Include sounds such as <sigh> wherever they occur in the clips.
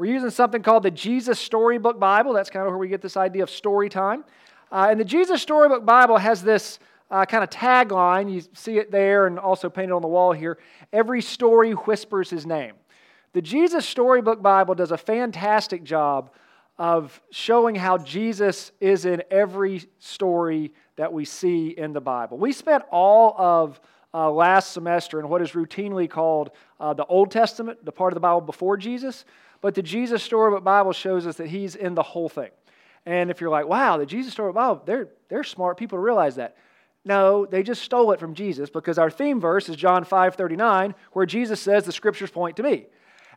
We're using something called the Jesus Storybook Bible. That's kind of where we get this idea of story time. Uh, and the Jesus Storybook Bible has this uh, kind of tagline. You see it there and also painted on the wall here. Every story whispers his name. The Jesus Storybook Bible does a fantastic job of showing how Jesus is in every story that we see in the Bible. We spent all of uh, last semester in what is routinely called uh, the Old Testament, the part of the Bible before Jesus. But the Jesus Storybook Bible shows us that he's in the whole thing. And if you're like, wow, the Jesus Storybook Bible, they're, they're smart people to realize that. No, they just stole it from Jesus because our theme verse is John 5 39, where Jesus says, The scriptures point to me.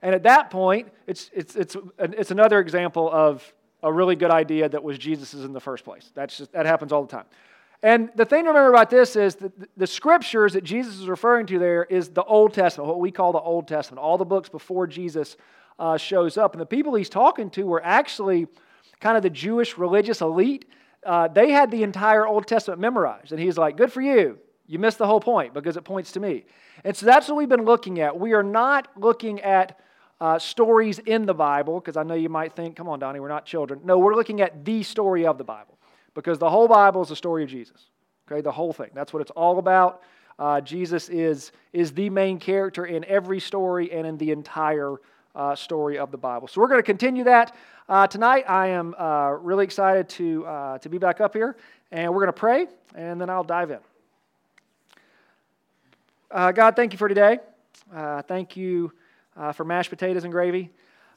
And at that point, it's, it's, it's, it's another example of a really good idea that was Jesus's in the first place. That's just, that happens all the time. And the thing to remember about this is that the scriptures that Jesus is referring to there is the Old Testament, what we call the Old Testament, all the books before Jesus uh, shows up. And the people he's talking to were actually kind of the Jewish religious elite. Uh, they had the entire Old Testament memorized. And he's like, Good for you. You missed the whole point because it points to me. And so that's what we've been looking at. We are not looking at uh, stories in the Bible, because I know you might think, come on, Donnie, we're not children. No, we're looking at the story of the Bible, because the whole Bible is the story of Jesus. Okay, the whole thing. That's what it's all about. Uh, Jesus is, is the main character in every story and in the entire uh, story of the Bible. So we're going to continue that uh, tonight. I am uh, really excited to, uh, to be back up here, and we're going to pray, and then I'll dive in. Uh, God, thank you for today. Uh, thank you for mashed potatoes and gravy.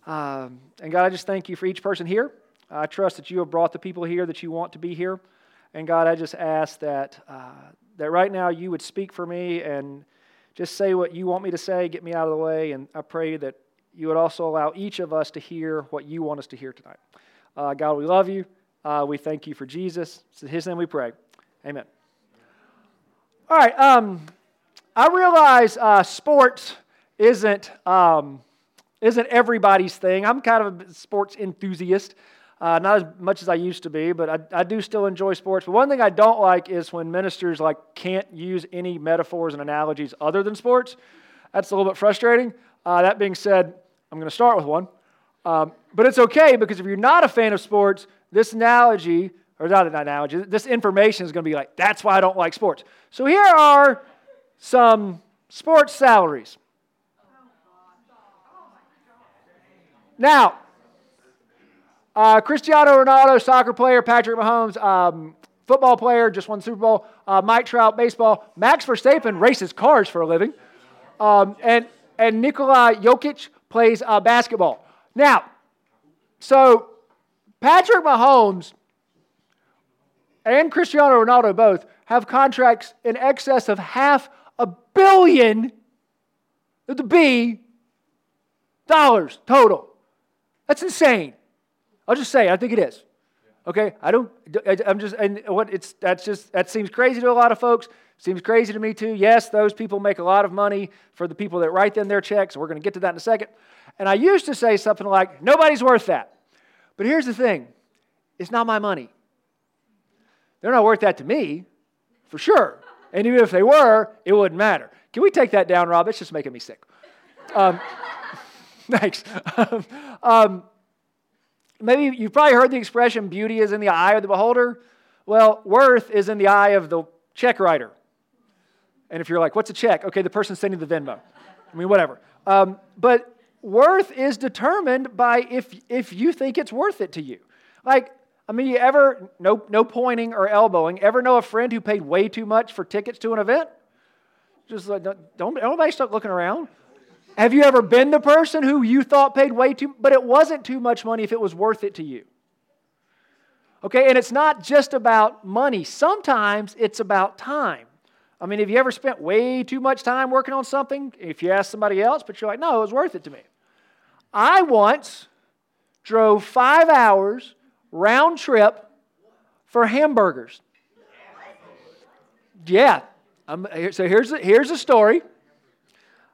Um, and God, I just thank you for each person here. I trust that you have brought the people here that you want to be here. And God, I just ask that, that right now you would speak for me and just say what you want me to say, get me out of the way. And I pray that you would also allow each of us to hear what you want us to hear tonight. Uh, God, we love you. Uh, we thank you for Jesus. It's in his name we pray. Amen. All right. Um, I realize uh, sports isn't, um, isn't everybody's thing. I'm kind of a sports enthusiast. Uh, not as much as I used to be, but I, I do still enjoy sports. But one thing I don't like is when ministers like can't use any metaphors and analogies other than sports. That's a little bit frustrating. Uh, that being said, I'm going to start with one. Um, but it's okay because if you're not a fan of sports, this analogy, or not an analogy, this information is going to be like, that's why I don't like sports. So here are some sports salaries. Now, uh, Cristiano Ronaldo, soccer player, Patrick Mahomes, um, football player, just won Super Bowl, uh, Mike Trout, baseball, Max Verstappen races cars for a living, um, and, and Nikola Jokic, plays uh, basketball. Now, so Patrick Mahomes and Cristiano Ronaldo both have contracts in excess of half a billion, the B, dollars total. That's insane. I'll just say, I think it is. Okay, I don't. I'm just, and what it's that's just that seems crazy to a lot of folks. Seems crazy to me too. Yes, those people make a lot of money for the people that write them their checks. We're going to get to that in a second. And I used to say something like, nobody's worth that. But here's the thing it's not my money. They're not worth that to me, for sure. And even if they were, it wouldn't matter. Can we take that down, Rob? It's just making me sick. Um, <laughs> thanks. um, maybe you've probably heard the expression beauty is in the eye of the beholder. Well, worth is in the eye of the check writer. And if you're like, what's a check? Okay, the person sending the Venmo. I mean, whatever. Um, but worth is determined by if, if you think it's worth it to you. Like, I mean, you ever, no, no pointing or elbowing, ever know a friend who paid way too much for tickets to an event? Just like, don't, don't nobody start looking around. Have you ever been the person who you thought paid way too, but it wasn't too much money if it was worth it to you? Okay, and it's not just about money. Sometimes it's about time. I mean, have you ever spent way too much time working on something? If you ask somebody else, but you're like, no, it was worth it to me. I once drove five hours round trip for hamburgers. Yeah. I'm, so here's the, here's the story.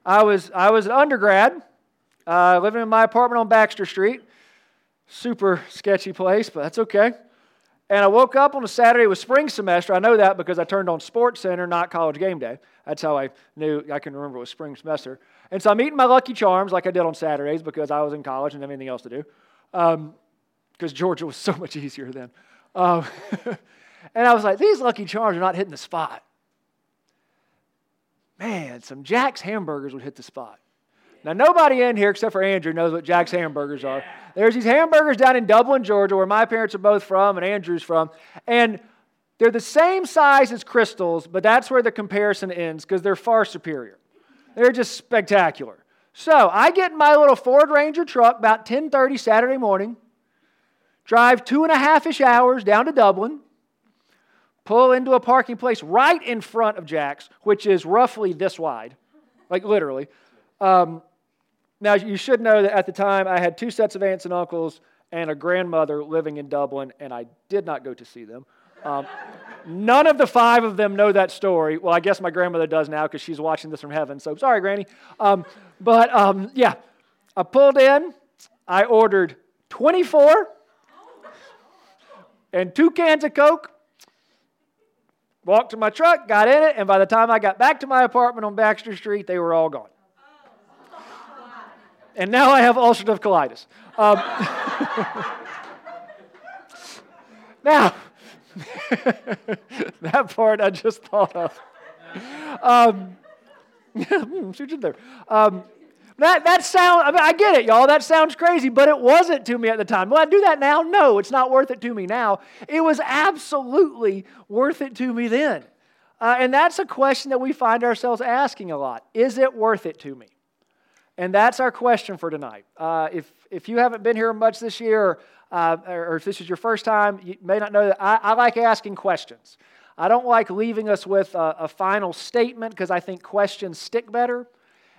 I was, I was an undergrad uh, living in my apartment on Baxter Street. Super sketchy place, but that's okay. And I woke up on a Saturday. It was spring semester. I know that because I turned on Sports Center, not College Game Day. That's how I knew I can remember it was spring semester. And so I'm eating my Lucky Charms like I did on Saturdays because I was in college and have anything else to do. Because um, Georgia was <laughs> so much easier then. Um, <laughs> and I was like, these Lucky Charms are not hitting the spot. Man, some Jack's hamburgers would hit the spot. Now, nobody in here except for Andrew knows what Jack's hamburgers are. There's these hamburgers down in Dublin, Georgia, where my parents are both from and Andrew's from. And they're the same size as Krystals, but that's where the comparison ends because they're far superior. They're just spectacular. So I get in my little Ford Ranger truck about 10:30 Saturday morning, drive two and a half ish hours down to Dublin, pull into a parking place right in front of Jack's, which is roughly this wide, like literally. Um, now, you should know that at the time I had two sets of aunts and uncles and a grandmother living in Dublin, and I did not go to see them. Um, <laughs> none of the five of them know that story. Well, I guess my grandmother does now because she's watching this from heaven. So sorry, Granny. Um, but um, yeah, I pulled in. I ordered 24 and two cans of Coke. Walked to my truck, got in it, and by the time I got back to my apartment on Baxter Street, they were all gone and now I have ulcerative colitis. Um, <laughs> now, <laughs> that part I just thought of. Um, <laughs> shoot there. Um, that, that sound, I mean, I get it, y'all. That sounds crazy, but it wasn't to me at the time. Will I do that now? No, it's not worth it to me now. It was absolutely worth it to me then. Uh, and that's a question that we find ourselves asking a lot. Is it worth it to me? And that's our question for tonight. Uh, if, if you haven't been here much this year, uh, or if this is your first time, you may not know that I, I like asking questions. I don't like leaving us with a, a final statement because I think questions stick better.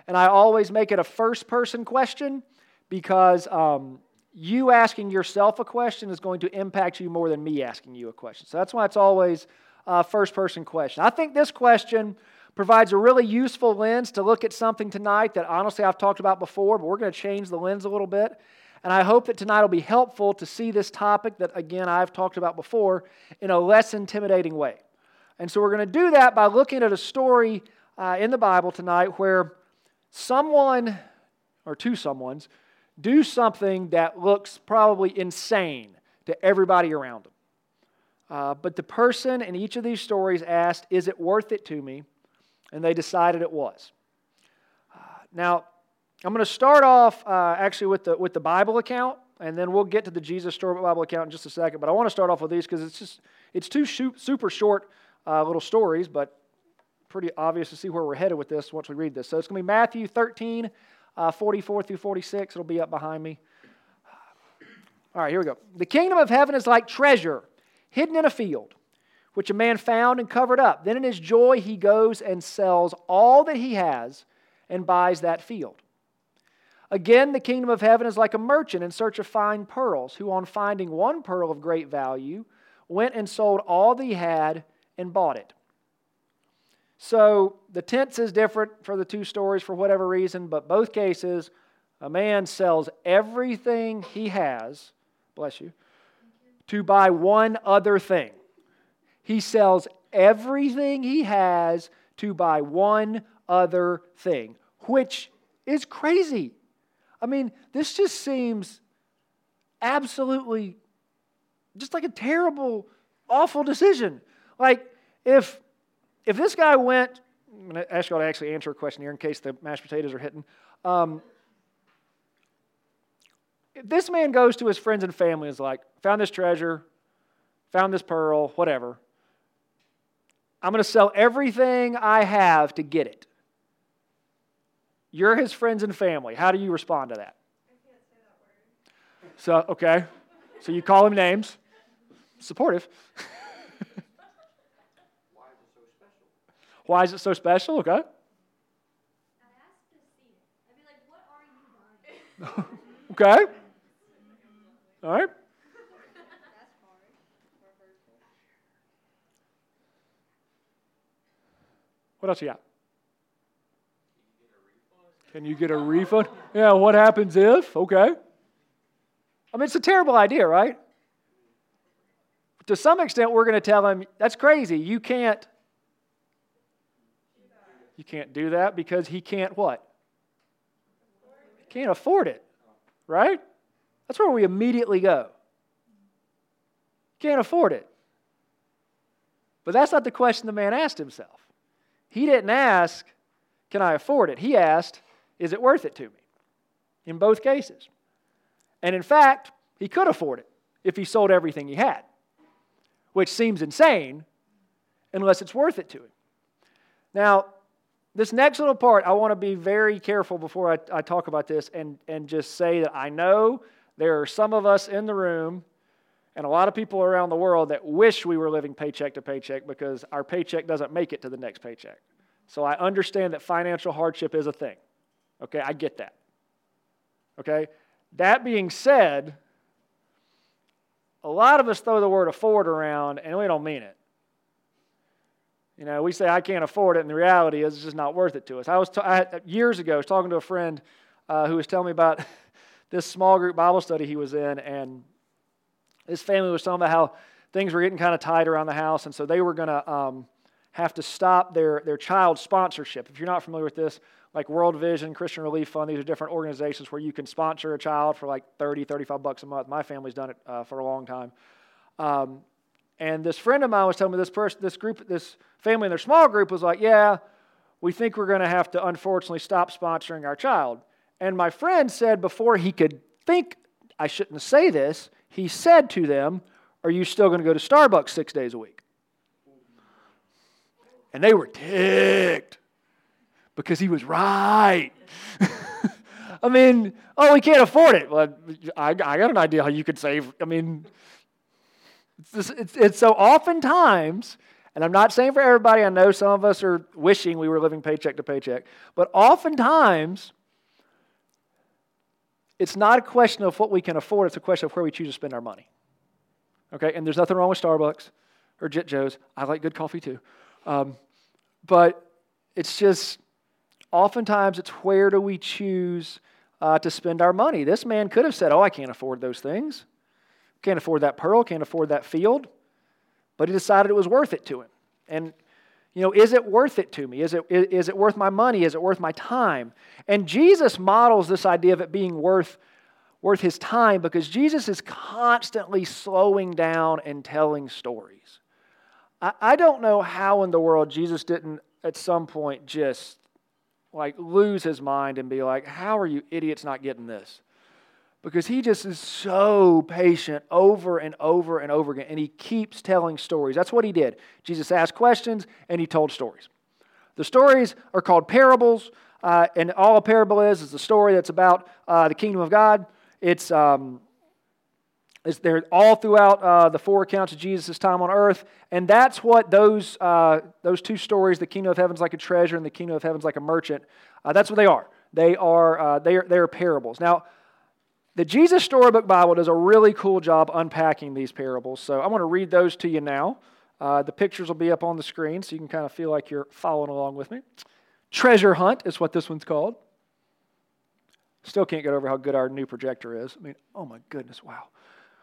And I always make it a first person question because um, you asking yourself a question is going to impact you more than me asking you a question. So that's why it's always a first person question. I think this question provides a really useful lens to look at something tonight that honestly I've talked about before, but we're going to change the lens a little bit. And I hope that tonight will be helpful to see this topic that, again, I've talked about before in a less intimidating way. And so we're going to do that by looking at a story uh, in the Bible tonight where someone, or two someones, do something that looks probably insane to everybody around them. Uh, but the person in each of these stories asked, Is it worth it to me? And they decided it was. Uh, now, I'm going to start off uh, actually with the, with the Bible account, and then we'll get to the Jesus Story Bible account in just a second. But I want to start off with these because it's just it's two super short uh, little stories, but pretty obvious to see where we're headed with this once we read this. So it's going to be Matthew 13, uh, 44 through 46. It'll be up behind me. All right, here we go. The kingdom of heaven is like treasure hidden in a field which a man found and covered up. Then in his joy, he goes and sells all that he has and buys that field. Again, the kingdom of heaven is like a merchant in search of fine pearls, who, on finding one pearl of great value, went and sold all that he had and bought it. So the tense is different for the two stories for whatever reason, but both cases, a man sells everything he has, bless you, to buy one other thing. He sells everything he has to buy one other thing, which is crazy. I mean, this just seems absolutely just like a terrible, awful decision. Like, if if this guy went, I'm going to ask y'all to actually answer a question here in case the mashed potatoes are hitting. Um, if this man goes to his friends and family and is like, found this treasure, found this pearl, whatever, I'm going to sell everything I have to get it. You're his friends and family. How do you respond to that? So, okay. So you call him names. Supportive. Why is it so special? Okay. <laughs> okay. All right. What else you got? Can you get a refund? Yeah, what happens if? Okay. I mean, it's a terrible idea, right? to some extent, we're going to tell him, that's crazy. You can't. You can't do that because he can't what? He can't afford it, right? That's where we immediately go. Can't afford it. But that's not the question the man asked himself. He didn't ask, Can I afford it? He asked, Is it worth it to me? In both cases. And in fact, he could afford it if he sold everything he had, which seems insane unless it's worth it to him. Now, this next little part, I want to be very careful before I, I, talk about this and, and just say that I know there are some of us in the room and a lot of people around the world that wish we were living paycheck to paycheck because our paycheck doesn't make it to the next paycheck. So I understand that financial hardship is a thing. Okay, I get that. Okay? That being said, a lot of us throw the word afford around and we don't mean it. You know, we say, I can't afford it, and the reality is it's just not worth it to us. I was, t- I years ago, I was talking to a friend uh, who was telling me about <laughs> this small group Bible study he was in, and his family was talking about how things were getting kind of tight around the house, and so they were going to um, have to stop their, their child sponsorship. If you're not familiar with this, like World Vision, Christian Relief Fund, these are different organizations where you can sponsor a child for like 30, 35 bucks a month. My family's done it uh, for a long time. Um, and this friend of mine was telling me this person, this group, this family in their small group was like, yeah, we think we're going to have to unfortunately stop sponsoring our child. And my friend said before he could think I shouldn't say this, he said to them, Are you still going to go to Starbucks six days a week? And they were ticked because he was right. <laughs> I mean, oh, we can't afford it. Well, I, I got an idea how you could save. I mean, it's, it's, it's so oftentimes, and I'm not saying for everybody, I know some of us are wishing we were living paycheck to paycheck, but oftentimes, it's not a question of what we can afford, it's a question of where we choose to spend our money. Okay, and there's nothing wrong with Starbucks or Jit Joe's. I like good coffee too. Um, but it's just oftentimes it's where do we choose uh, to spend our money. This man could have said, Oh, I can't afford those things. Can't afford that pearl, can't afford that field. But he decided it was worth it to him. And, you know, is it worth it to me? Is it, is it worth my money? Is it worth my time? And Jesus models this idea of it being worth, worth his time because Jesus is constantly slowing down and telling stories. I, I don't know how in the world Jesus didn't at some point just like lose his mind and be like, How are you idiots not getting this? Because he just is so patient over and over and over again, and he keeps telling stories. That's what he did. Jesus asked questions and he told stories. The stories are called parables, uh, and all a parable is is a story that's about uh, the kingdom of God. It's um, is there all throughout uh, the four accounts of Jesus' time on earth. And that's what those, uh, those two stories, the kingdom of heaven's like a treasure and the kingdom of heaven's like a merchant, uh, that's what they are. They are, uh, they are, they are parables. Now, the Jesus Storybook Bible does a really cool job unpacking these parables. So I want to read those to you now. Uh, the pictures will be up on the screen so you can kind of feel like you're following along with me. Treasure Hunt is what this one's called. Still can't get over how good our new projector is. I mean, oh my goodness, wow.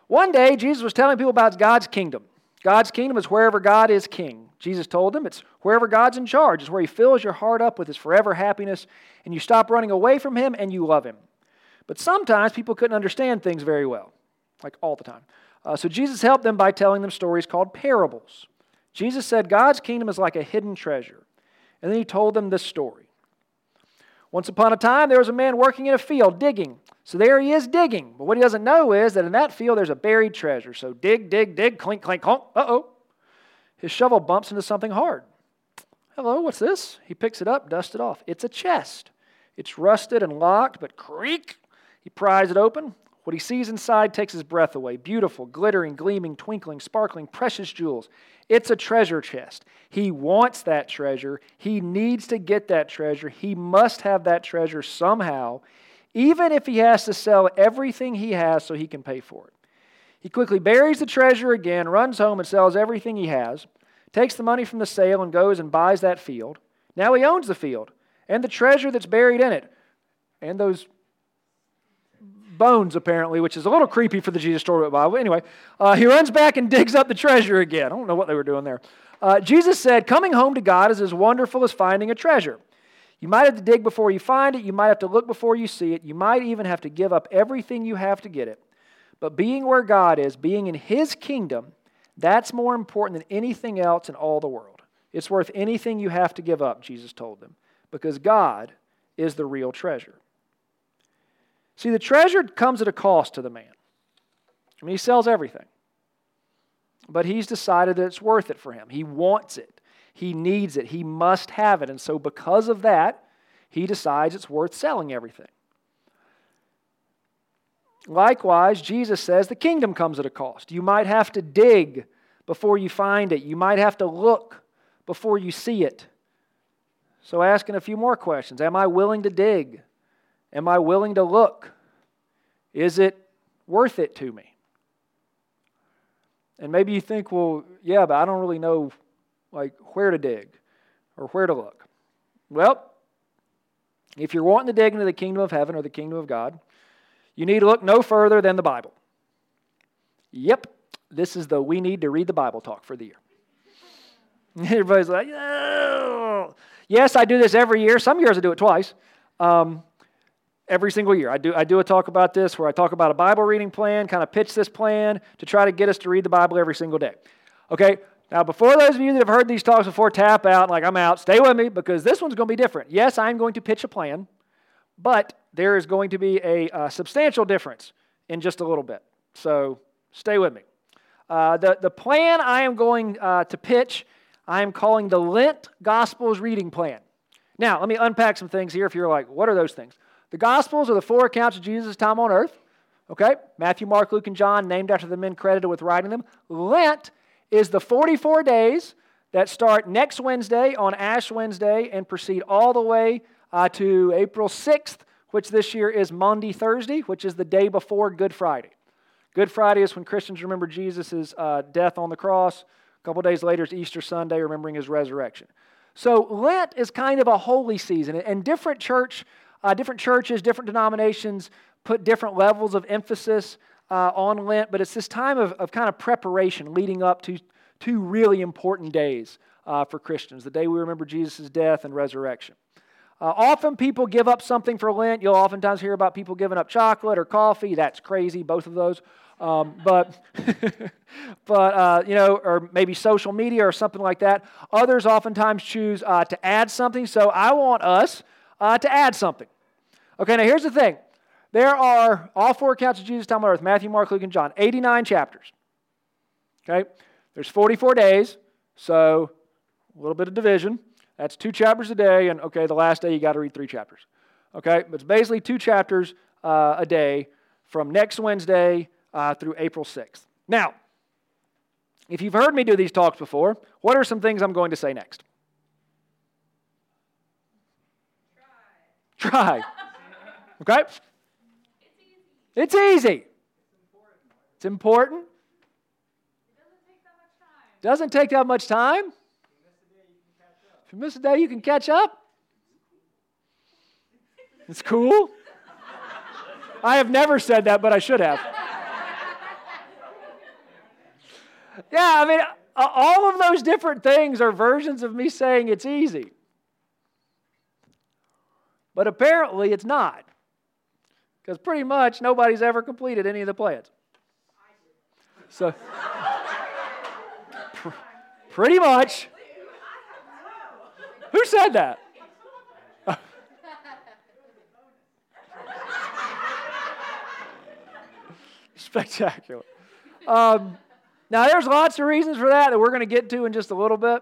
One day, Jesus was telling people about God's kingdom. God's kingdom is wherever God is king. Jesus told them it's wherever God's in charge, it's where He fills your heart up with His forever happiness, and you stop running away from Him and you love Him. But sometimes people couldn't understand things very well, like all the time. Uh, so Jesus helped them by telling them stories called parables. Jesus said God's kingdom is like a hidden treasure. And then He told them this story. Once upon a time, there was a man working in a field digging. So there he is digging. But what he doesn't know is that in that field there's a buried treasure. So dig, dig, dig, clink, clink, clunk. Uh oh. His shovel bumps into something hard. Hello, what's this? He picks it up, dusts it off. It's a chest. It's rusted and locked, but creak. He pries it open. What he sees inside takes his breath away. Beautiful, glittering, gleaming, twinkling, sparkling, precious jewels. It's a treasure chest. He wants that treasure. He needs to get that treasure. He must have that treasure somehow even if he has to sell everything he has so he can pay for it. He quickly buries the treasure again, runs home and sells everything he has, takes the money from the sale and goes and buys that field. Now he owns the field and the treasure that's buried in it and those bones, apparently, which is a little creepy for the Jesus Storybook Bible. Anyway, uh, he runs back and <laughs> digs up the treasure again. I don't know what they were doing there. Uh, Jesus said, Coming home to God is as wonderful as finding a treasure. You might have to dig before you find it. You might have to look before you see it. You might even have to give up everything you have to get it. But being where God is, being in His kingdom, that's more important than anything else in all the world. It's worth anything you have to give up, Jesus told them, because God is the real treasure. See, the treasure comes at a cost to the man. I mean, he sells everything. But he's decided that it's worth it for him. He wants it, he needs it, he must have it. And so, because of that, he decides it's worth selling everything. Likewise, Jesus says the kingdom comes at a cost. You might have to dig before you find it, you might have to look before you see it. So, asking a few more questions Am I willing to dig? Am I willing to look? Is it worth it to me? And maybe you think, well, yeah, but I don't really know like where to dig or where to look. Well, if you're wanting to dig into the kingdom of heaven or the kingdom of God, you need to look no further than the Bible. Yep, this is the we need to read the Bible talk for the year. <laughs> Everybody's like, oh. yes, I do this every year. Some years I do it twice. Um, every single year. I do, I do a talk about this where I talk about a Bible reading plan, kind of pitch this plan to try to get us to read the Bible every single day. Okay, now before those of you that have heard these talks before tap out, like I'm out, stay with me because this one's going to be different. Yes, I'm going to pitch a plan, but there is going to be a, substantial difference in just a little bit. So stay with me. Uh, the, the plan I am going uh, to pitch, I am calling the Lent Gospels Reading Plan. Now, let me unpack some things here if you're like, what are those things? The Gospels are the four accounts of Jesus' time on earth. Okay? Matthew, Mark, Luke, and John, named after the men credited with writing them. Lent is the 44 days that start next Wednesday on Ash Wednesday and proceed all the way uh, to April 6th, which this year is Maundy, Thursday, which is the day before Good Friday. Good Friday is when Christians remember Jesus' uh, death on the cross. A couple days later is Easter Sunday, remembering his resurrection. So Lent is kind of a holy season, and different church uh, different churches, different denominations put different levels of emphasis uh, on Lent, but it's this time of, of kind of preparation leading up to two really important days uh, for Christians the day we remember Jesus' death and resurrection. Uh, often people give up something for Lent. You'll oftentimes hear about people giving up chocolate or coffee. That's crazy, both of those. Um, but, <laughs> but uh, you know, or maybe social media or something like that. Others oftentimes choose uh, to add something. So I want us uh, to add something. Okay, now here's the thing. There are all four accounts of Jesus' time on earth Matthew, Mark, Luke, and John, 89 chapters. Okay, there's 44 days, so a little bit of division. That's two chapters a day, and okay, the last day you got to read three chapters. Okay, but it's basically two chapters uh, a day from next Wednesday uh, through April 6th. Now, if you've heard me do these talks before, what are some things I'm going to say next? Try. Okay? It's easy. It's important. It Doesn't take that much time. If you miss a day, you can catch up. It's cool. I have never said that, but I should have. Yeah, I mean, all of those different things are versions of me saying it's easy. But apparently it's not. Because pretty much nobody's ever completed any of the plans. So, <laughs> pr- pretty much. Who said that? <laughs> Spectacular. Um, now, there's lots of reasons for that that we're going to get to in just a little bit.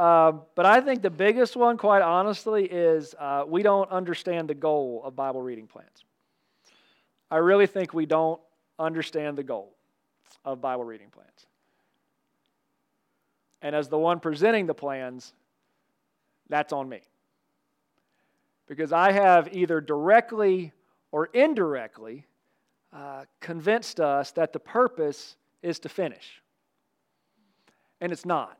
Um, but I think the biggest one, quite honestly, is uh, we don't understand the goal of Bible reading plans. I really think we don't understand the goal of Bible reading plans. And as the one presenting the plans, that's on me. Because I have either directly or indirectly uh, convinced us that the purpose is to finish. And it's not.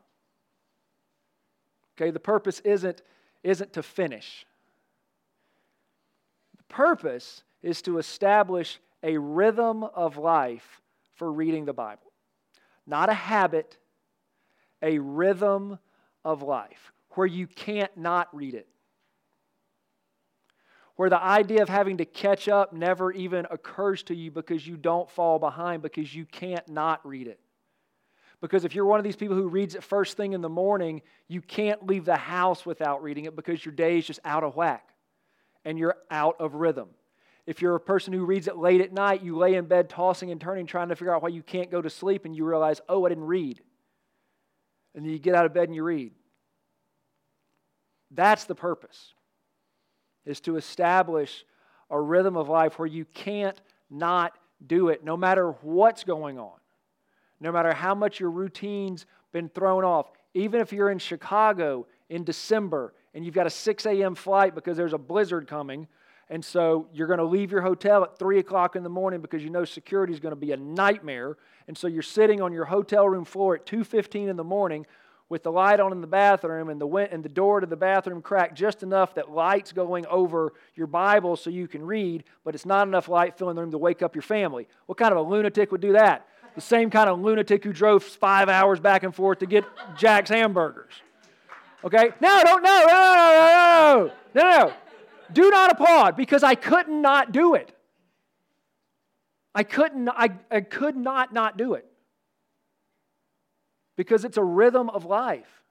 Okay, the purpose isn't, isn't to finish. The purpose is to establish a rhythm of life for reading the Bible. Not a habit, a rhythm of life where you can't not read it. Where the idea of having to catch up never even occurs to you because you don't fall behind, because you can't not read it. Because if you're one of these people who reads it first thing in the morning, you can't leave the house without reading it because your day is just out of whack and you're out of rhythm. If you're a person who reads it late at night, you lay in bed tossing and turning, trying to figure out why you can't go to sleep, and you realize, oh, I didn't read. And then you get out of bed and you read. That's the purpose, is to establish a rhythm of life where you can't not do it, no matter what's going on, no matter how much your routine's been thrown off. Even if you're in Chicago in December and you've got a 6 a.m. flight because there's a blizzard coming, and so you're going to leave your hotel at 3 o'clock in the morning because you know security is going to be a nightmare. And so you're sitting on your hotel room floor at 2.15 in the morning with the light on in the bathroom and the, and the door to the bathroom cracked just enough that light's going over your Bible so you can read, but it's not enough light filling the room to wake up your family. What kind of a lunatic would do that? The same kind of lunatic who drove five hours back and forth to get Jack's hamburgers. Okay? No, don't, no, no, no, no, no, no. Do not applaud because I could not not do it. I couldn't, I, I could not not do it because it's a rhythm of life.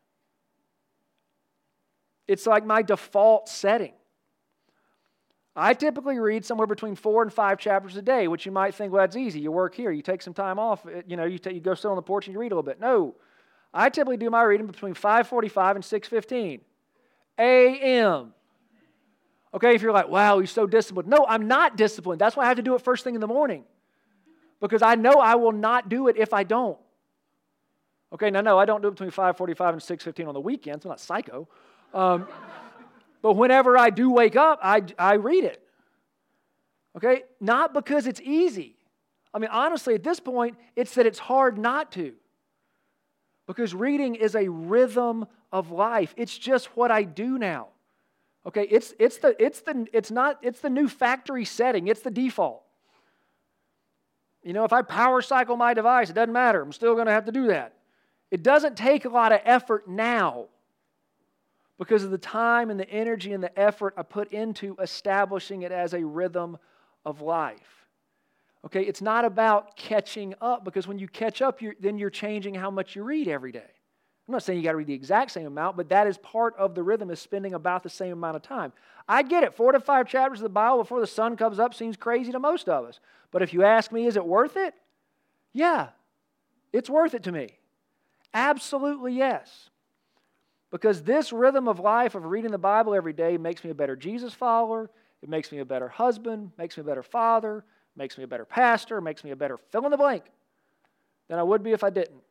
It's like my default setting. I typically read somewhere between four and five chapters a day, which you might think, well, that's easy. You work here, you take some time off, you know, you, take, you go sit on the porch and you read a little bit. No, I typically do my reading between 5:45 and 6:15 a.m. Okay, if you're like, wow, he's so disciplined. No, I'm not disciplined. That's why I have to do it first thing in the morning. Because I know I will not do it if I don't. Okay, now no, I don't do it between 5:45 and 6:15 on the weekends. I'm not psycho. Um, but whenever I do wake up, I, I read it. Okay? Not because it's easy. I mean, honestly, at this point, it's that it's hard not to. Because reading is a rhythm of life. It's just what I do now. Okay, it's, it's, the, it's, the, it's, not, it's the new factory setting, it's the default. You know, if I power cycle my device, it doesn't matter. I'm still going to have to do that. It doesn't take a lot of effort now because of the time and the energy and the effort I put into establishing it as a rhythm of life. Okay, it's not about catching up because when you catch up, you're, then you're changing how much you read every day. I'm not saying you got to read the exact same amount, but that is part of the rhythm is spending about the same amount of time. I get it. Four to five chapters of the Bible before the sun comes up seems crazy to most of us. But if you ask me, is it worth it? Yeah, it's worth it to me. Absolutely yes. Because this rhythm of life of reading the Bible every day makes me a better Jesus follower. It makes me a better husband, makes me a better father, makes me a better pastor, makes me a better fill in the blank than I would be if I didn't.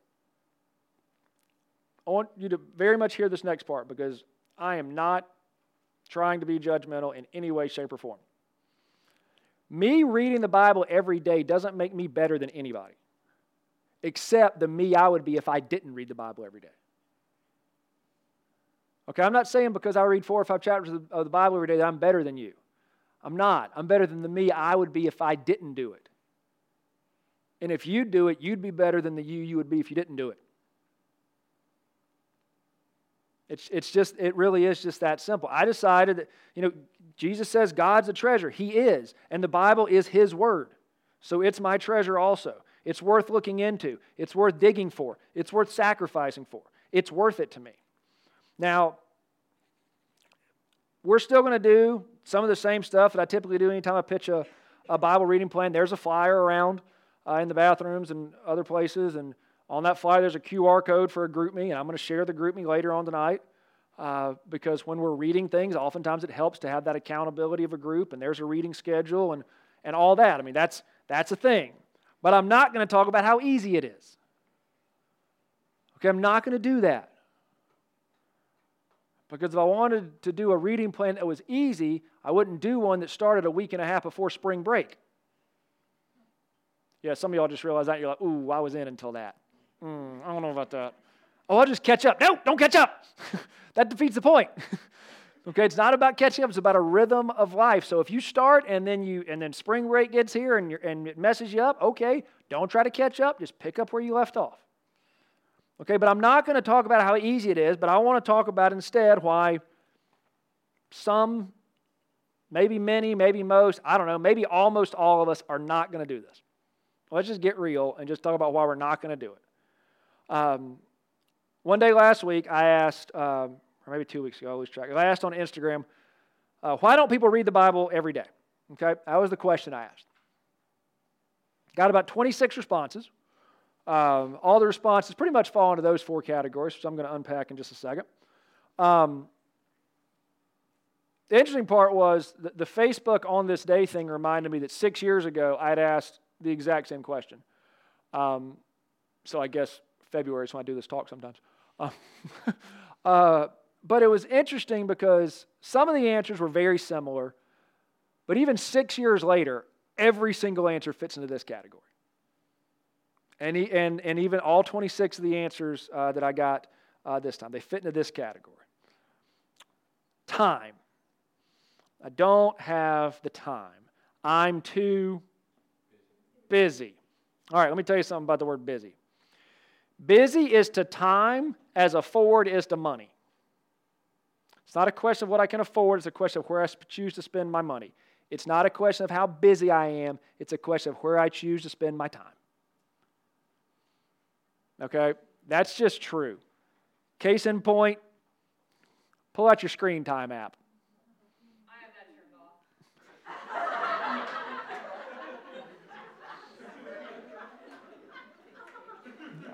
I want you to very much hear this next part because I am not trying to be judgmental in any way, shape, or form. Me reading the Bible every day doesn't make me better than anybody, except the me I would be if I didn't read the Bible every day. Okay, I'm not saying because I read four or five chapters of the Bible every day that I'm better than you. I'm not. I'm better than the me I would be if I didn't do it. And if you do it, you'd be better than the you you would be if you didn't do it. It's, it's just, it really is just that simple. I decided that, you know, Jesus says God's a treasure. He is. And the Bible is His Word. So it's my treasure also. It's worth looking into. It's worth digging for. It's worth sacrificing for. It's worth it to me. Now, we're still going to do some of the same stuff that I typically do anytime I pitch a, a Bible reading plan. There's a flyer around uh, in the bathrooms and other places, and on that flyer, there's a QR code for a GroupMe, and I'm going to share the GroupMe later on tonight. Uh, because when we're reading things, oftentimes it helps to have that accountability of a group, and there's a reading schedule and, and all that. I mean, that's, that's a thing. But I'm not going to talk about how easy it is. Okay, I'm not going to do that. Because if I wanted to do a reading plan that was easy, I wouldn't do one that started a week and a half before spring break. Yeah, some of y'all just realized that. You're like, ooh, I was in until that. Mm, I don't know about that. Oh, I'll just catch up. No, don't catch up. <laughs> that defeats the point. <laughs> Okay, it's not about catching up, it's about a rhythm of life. So if you start and then you and then spring break gets here and, and it messes you up, okay, don't try to catch up, just pick up where you left off. Okay, but I'm not going to talk about how easy it is, but I want to talk about instead why some, maybe many, maybe most, I don't know, maybe almost all of us are not going to do this. Let's just get real and just talk about why we're not going to do it. Um, one day last week, I asked, um, or maybe two weeks ago, I lose track. I asked on Instagram, uh, why don't people read the Bible every day? Okay, that was the question I asked. Got about 26 responses. Um, all the responses pretty much fall into those four categories, which I'm going to unpack in just a second. Um, the interesting part was the, the, Facebook on this day thing reminded me that six years ago I had asked the exact same question. Um, so I guess February is when I do this talk sometimes. Uh, <laughs> uh, but it was interesting because some of the answers were very similar, but even six years later, every single answer fits into this category. And, he, and, and even all 26 of the answers uh, that I got uh, this time, they fit into this category. Time. I don't have the time. I'm too busy. All right, let me tell you something about the word busy. Busy is to time as afford is to money. It's not a question of what I can afford, it's a question of where I choose to spend my money. It's not a question of how busy I am, it's a question of where I choose to spend my time. Okay? That's just true. Case in point, pull out your screen time app.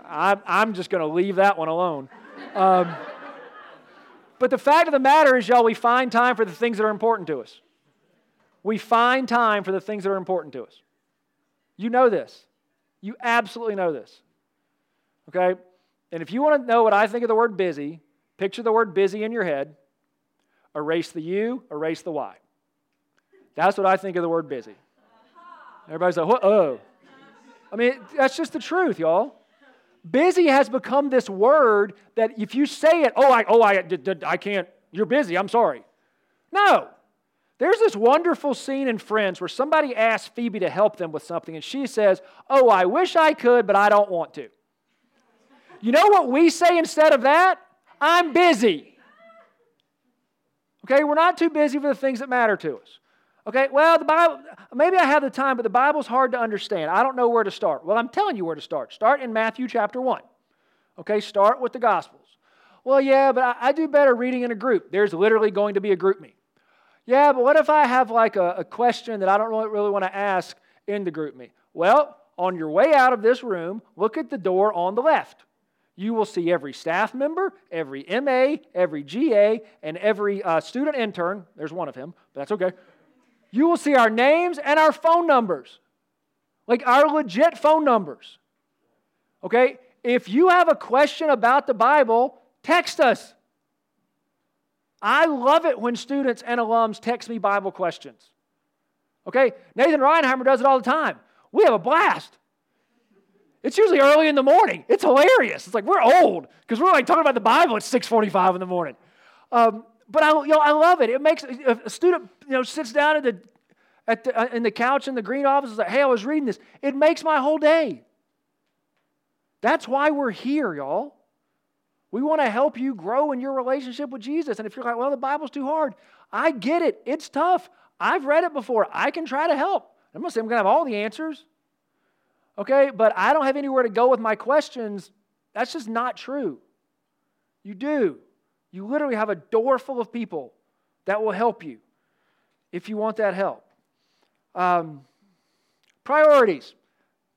I I'm just going to leave that one alone. Um, but the fact of the matter is, y'all, we find time for the things that are important to us. We find time for the things that are important to us. You know this. You absolutely know this. Okay? And if you want to know what I think of the word busy, picture the word busy in your head, erase the U, erase the Y. That's what I think of the word busy. Everybody's like, oh. I mean, that's just the truth, y'all. Busy has become this word that if you say it, oh, I, oh, I, I can't, you're busy, I'm sorry. No. There's this wonderful scene in Friends where somebody asks Phoebe to help them with something, and she says, Oh, I wish I could, but I don't want to. You know what we say instead of that? I'm busy. Okay, we're not too busy for the things that matter to us. Okay, well, the Bible, maybe I have the time, but the Bible's hard to understand. I don't know where to start. Well, I'm telling you where to start. Start in Matthew chapter 1. Okay, start with the Gospels. Well, yeah, but I, I do better reading in a group. There's literally going to be a GroupMe. Yeah, but what if I have like a, a question that I don't really, really want to ask in the GroupMe? Well, on your way out of this room, look at the door on the left. You will see every staff member, every MA, every GA, and every uh, student intern. There's one of him, but that's okay. You will see our names and our phone numbers, like our legit phone numbers. Okay? If you have a question about the Bible, text us. I love it when students and alums text me Bible questions. Okay? Nathan Reinheimer does it all the time. We have a blast. It's usually early in the morning. It's hilarious. It's like we're old because we're like talking about the Bible at 6:45 in the morning. Um, but I, you know, I love it. It makes a student you know sits down at the, at the uh, in the couch in the green office is like, "Hey, I was reading this." It makes my whole day. That's why we're here, y'all. We want to help you grow in your relationship with Jesus. And if you're like, "Well, the Bible's too hard," I get it. It's tough. I've read it before. I can try to help. I'm not saying I'm going to have all the answers okay, but I don't have anywhere to go with my questions. That's just not true. You do. You literally have a door full of people that will help you if you want that help. Um, priorities.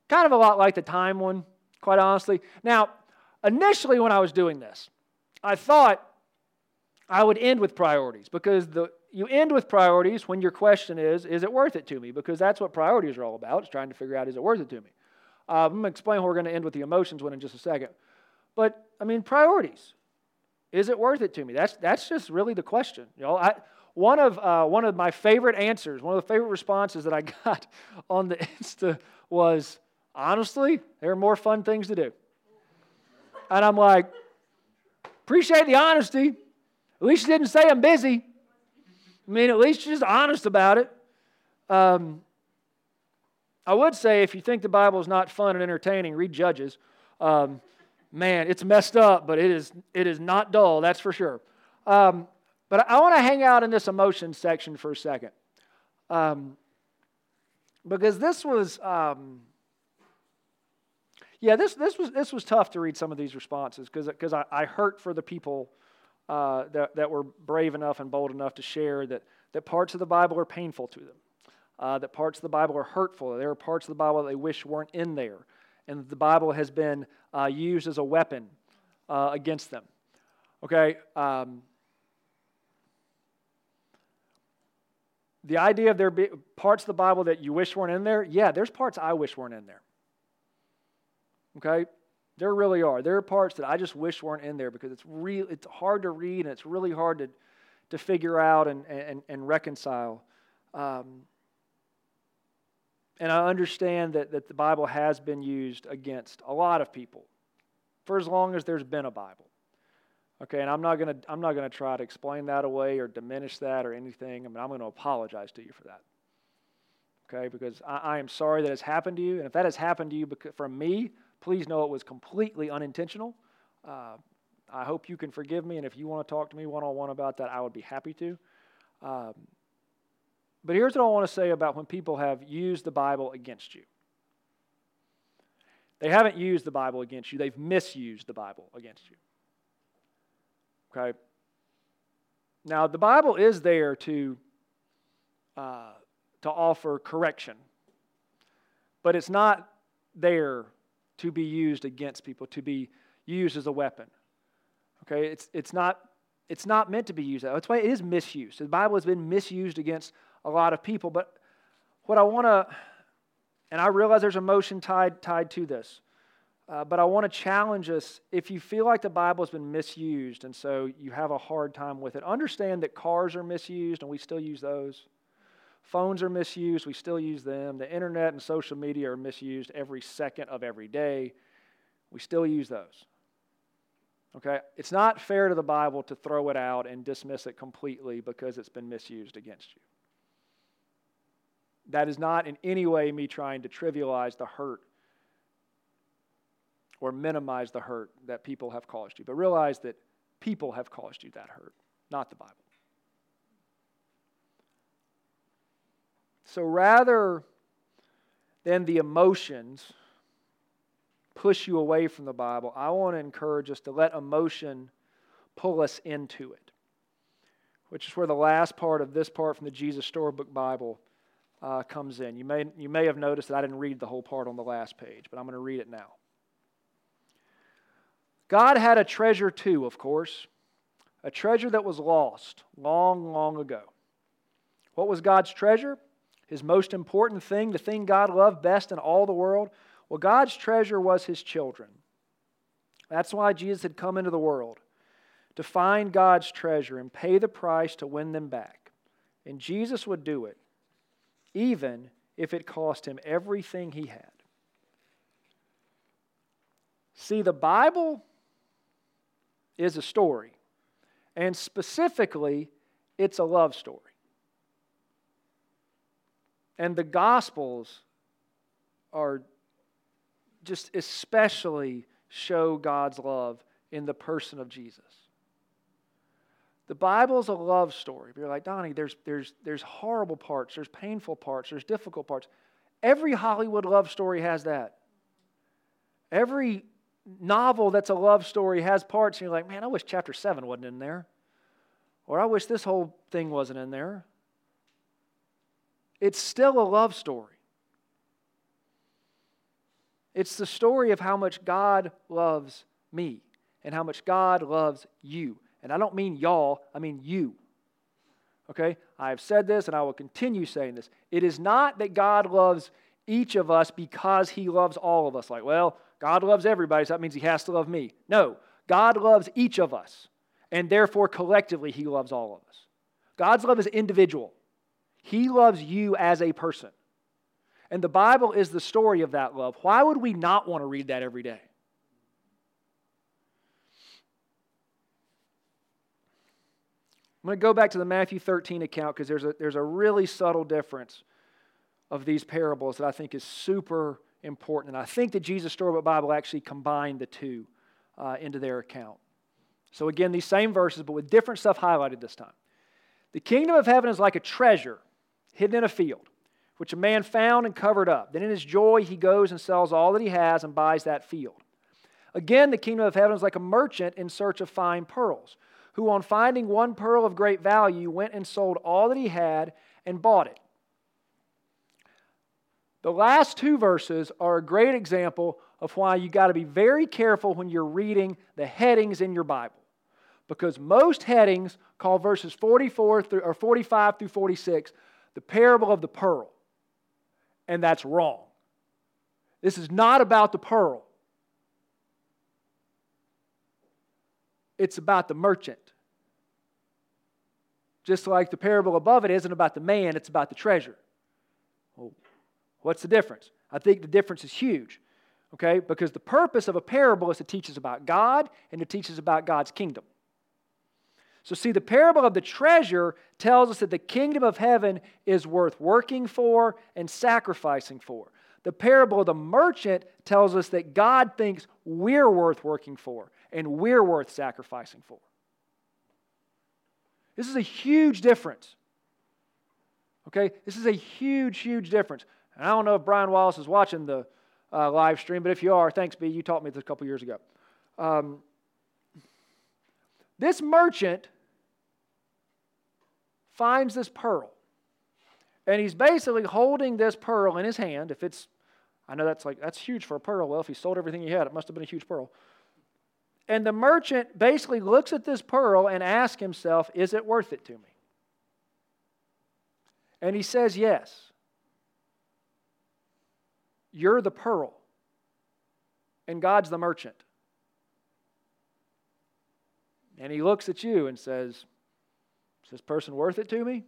Kind of a lot like the time one, quite honestly. Now, initially when I was doing this, I thought I would end with priorities because the, you end with priorities when your question is, is it worth it to me? Because that's what priorities are all about, is trying to figure out, is it worth it to me? Uh, I'm going to explain how we're going to end with the emotions one in just a second. But, I mean, priorities. Is it worth it to me? That's, that's just really the question. You know, I, one, of, uh, one of my favorite answers, one of the favorite responses that I <laughs> got on the Insta was, honestly, there are more fun things to do. And I'm like, appreciate the honesty. At least you didn't say I'm busy. I mean, at least you're just honest about it. Um, I would say if you think the Bible is not fun and entertaining, read Judges. Um, man, it's messed up, but it is, it is not dull, that's for sure. Um, but I want to hang out in this emotion section for a second. Um, because this was, um, yeah, this, this, was, this was tough to read some of these responses because I, I hurt for the people uh, that, that were brave enough and bold enough to share that, that parts of the Bible are painful to them, uh, that parts of the Bible are hurtful, there are parts of the Bible that they wish weren't in there, and the Bible has been uh, used as a weapon uh, against them. Okay? Um, the idea of there be parts of the Bible that you wish weren't in there, yeah, there's parts I wish weren't in there. Okay? There really are. There are parts that I just wish weren't in there because it's real it's hard to read and it's really hard to, to figure out and, and, and reconcile. Um, and I understand that, that the Bible has been used against a lot of people for as long as there's been a Bible. Okay, and I'm not gonna I'm not gonna try to explain that away or diminish that or anything. I mean, I'm gonna apologize to you for that. Okay, because I, I am sorry that has happened to you, and if that has happened to you from me, Please know it was completely unintentional. Uh, I hope you can forgive me, and if you want to talk to me one on one about that, I would be happy to. Um, but here's what I want to say about when people have used the Bible against you. They haven't used the Bible against you, they've misused the Bible against you. Okay? Now, the Bible is there to, uh, to offer correction, but it's not there to be used against people, to be used as a weapon. Okay, it's, it's, not, it's not meant to be used. That's why it is misused. The Bible has been misused against a lot of people. But what I want to, and I realize there's emotion tied, tied to this, uh, but I want to challenge us if you feel like the Bible has been misused and so you have a hard time with it, understand that cars are misused and we still use those. Phones are misused, we still use them. The internet and social media are misused every second of every day. We still use those. Okay? It's not fair to the Bible to throw it out and dismiss it completely because it's been misused against you. That is not in any way me trying to trivialize the hurt or minimize the hurt that people have caused you, but realize that people have caused you that hurt, not the Bible. So rather than the emotions push you away from the Bible, I want to encourage us to let emotion pull us into it, which is where the last part of this part from the Jesus Storybook Bible uh, comes in. You may, you may have noticed that I didn't read the whole part on the last page, but I'm going to read it now. God had a treasure too, of course, a treasure that was lost long, long ago. What was God's treasure? his most important thing, the thing God loved best in all the world? Well, God's treasure was his children. That's why Jesus had come into the world to find God's treasure and pay the price to win them back. And Jesus would do it, even if it cost him everything he had. See, the Bible is a story, and specifically, it's a love story. And the Gospels are just especially show God's love in the person of Jesus. The Bible's a love story. You're like, Donnie, there's, there's, there's horrible parts, there's painful parts, there's difficult parts. Every Hollywood love story has that. Every novel that's a love story has parts, and you're like, man, I wish chapter 7 wasn't in there. Or I wish this whole thing wasn't in there. It's still a love story. It's the story of how much God loves me and how much God loves you. And I don't mean y'all, I mean you. Okay? I have said this and I will continue saying this. It is not that God loves each of us because he loves all of us. Like, well, God loves everybody, so that means he has to love me. No, God loves each of us, and therefore collectively he loves all of us. God's love is individual. He loves you as a person. And the Bible is the story of that love. Why would we not want to read that every day? I'm going to go back to the Matthew 13 account because there's a, there's a really subtle difference of these parables that I think is super important. And I think that Jesus Storybook Bible actually combined the two uh, into their account. So, again, these same verses, but with different stuff highlighted this time. The kingdom of heaven is like a treasure hidden in a field, which a man found and covered up. Then, in his joy, he goes and sells all that he has and buys that field. Again, the kingdom of heaven is like a merchant in search of fine pearls, who, on finding one pearl of great value, went and sold all that he had and bought it. The last two verses are a great example of why you got to be very careful when you're reading the headings in your Bible. Because most headings call verses 44 through, or 45 through 46 the parable of the pearl. And that's wrong. This is not about the pearl. It's about the merchant. Just like the parable above it isn't about the man, it's about the treasure. Well, what's the difference? I think the difference is huge. Okay? Because the purpose of a parable is to teach us about God and to teach us about God's kingdom. So, see, the parable of the treasure tells us that the kingdom of heaven is worth working for and sacrificing for. The parable of the merchant tells us that God thinks we're worth working for and we're worth sacrificing for. This is a huge difference. Okay? This is a huge, huge difference. And I don't know if Brian Wallace is watching the uh, live stream, but if you are, thanks, B. You taught me this a couple years ago. Um, this merchant finds this pearl. And he's basically holding this pearl in his hand. If it's, I know that's like, that's huge for a pearl. Well, if he sold everything he had, it must have been a huge pearl. And the merchant basically looks at this pearl and asks himself, Is it worth it to me? And he says, Yes. You're the pearl, and God's the merchant. And he looks at you and says, Is this person worth it to me?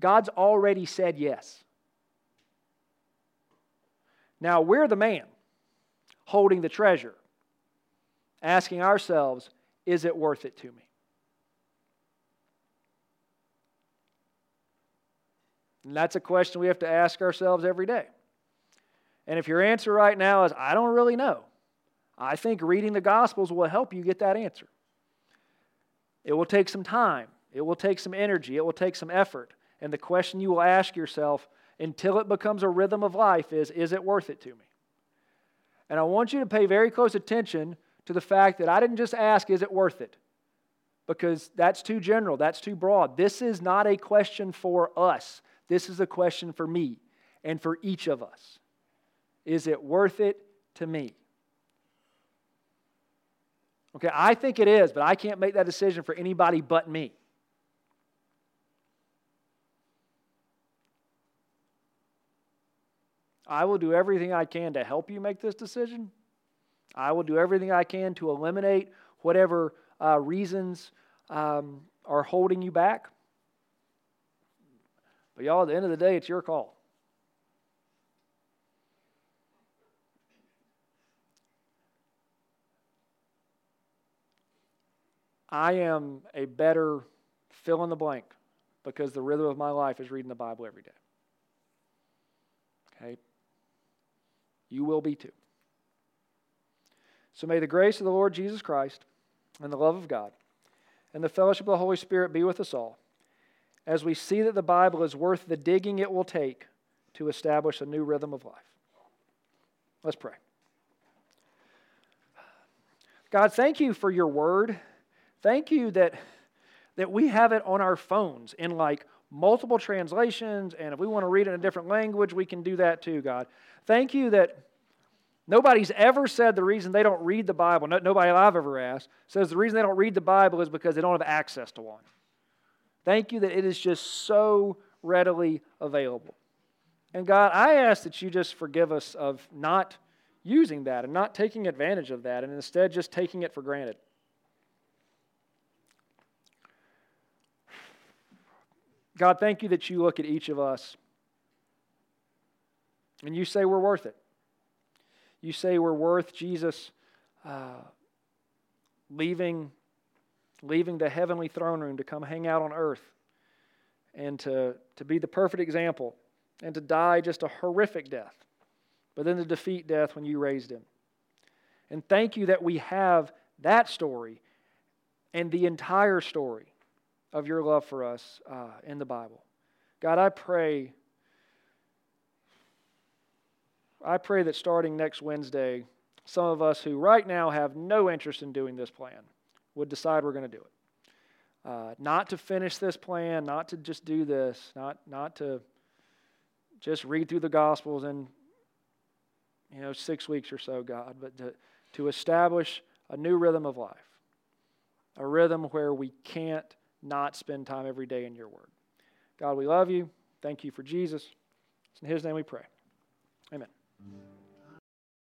God's already said yes. Now we're the man holding the treasure, asking ourselves, Is it worth it to me? And that's a question we have to ask ourselves every day. And if your answer right now is, I don't really know, I think reading the Gospels will help you get that answer. It will take some time, it will take some energy, it will take some effort. And the question you will ask yourself until it becomes a rhythm of life is, Is it worth it to me? And I want you to pay very close attention to the fact that I didn't just ask, Is it worth it? Because that's too general, that's too broad. This is not a question for us, this is a question for me and for each of us. Is it worth it to me? Okay, I think it is, but I can't make that decision for anybody but me. I will do everything I can to help you make this decision. I will do everything I can to eliminate whatever uh, reasons um, are holding you back. But, y'all, at the end of the day, it's your call. I am a better fill in the blank because the rhythm of my life is reading the Bible every day. Okay? You will be too. So may the grace of the Lord Jesus Christ and the love of God and the fellowship of the Holy Spirit be with us all as we see that the Bible is worth the digging it will take to establish a new rhythm of life. Let's pray. God, thank you for your word. Thank you that, that we have it on our phones in like multiple translations, and if we want to read it in a different language, we can do that too, God. Thank you that nobody's ever said the reason they don't read the Bible, no, nobody I've ever asked, says the reason they don't read the Bible is because they don't have access to one. Thank you that it is just so readily available. And God, I ask that you just forgive us of not using that and not taking advantage of that and instead just taking it for granted. God, thank you that you look at each of us and you say we're worth it. You say we're worth Jesus uh, leaving leaving the heavenly throne room to come hang out on earth and to, to be the perfect example and to die just a horrific death, but then to defeat death when you raised him. And thank you that we have that story and the entire story of your love for us uh, in the Bible. God, I pray. I pray that starting next Wednesday, some of us who right now have no interest in doing this plan would decide we're going to do it. Uh, not to finish this plan, not to just do this, not, not to just read through the Gospels in you know six weeks or so, God, but to, to establish a new rhythm of life, a rhythm where we can't not spend time every day in your Word. God, we love you. Thank you for Jesus. It's in His name we pray. Amen. Mm-hmm.